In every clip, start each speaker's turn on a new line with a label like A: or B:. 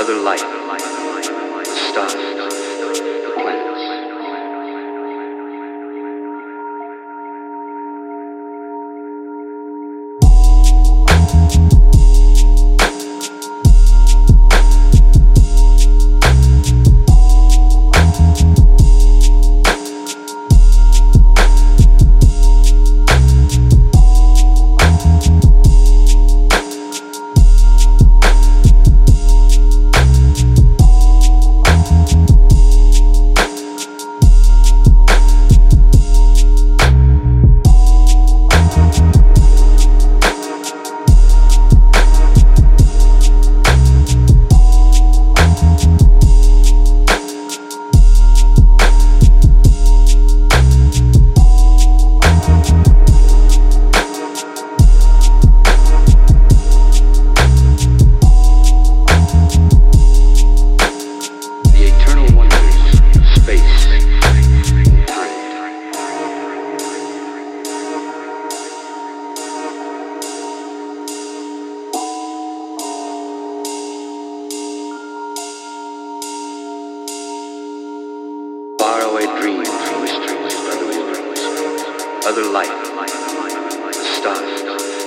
A: other light, stars. other light, the stars.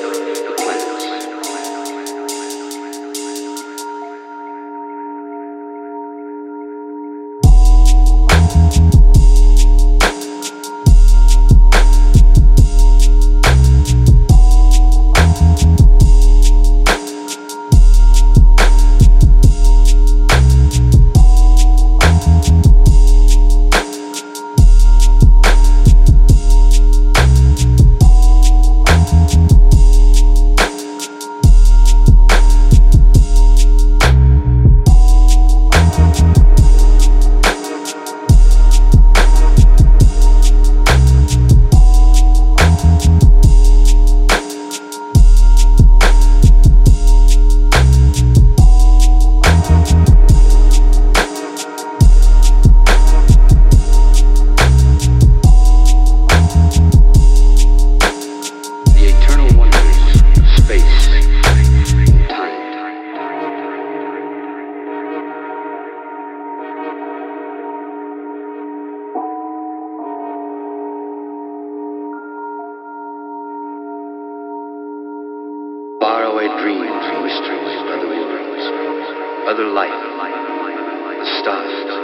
A: streets, other light, the stars.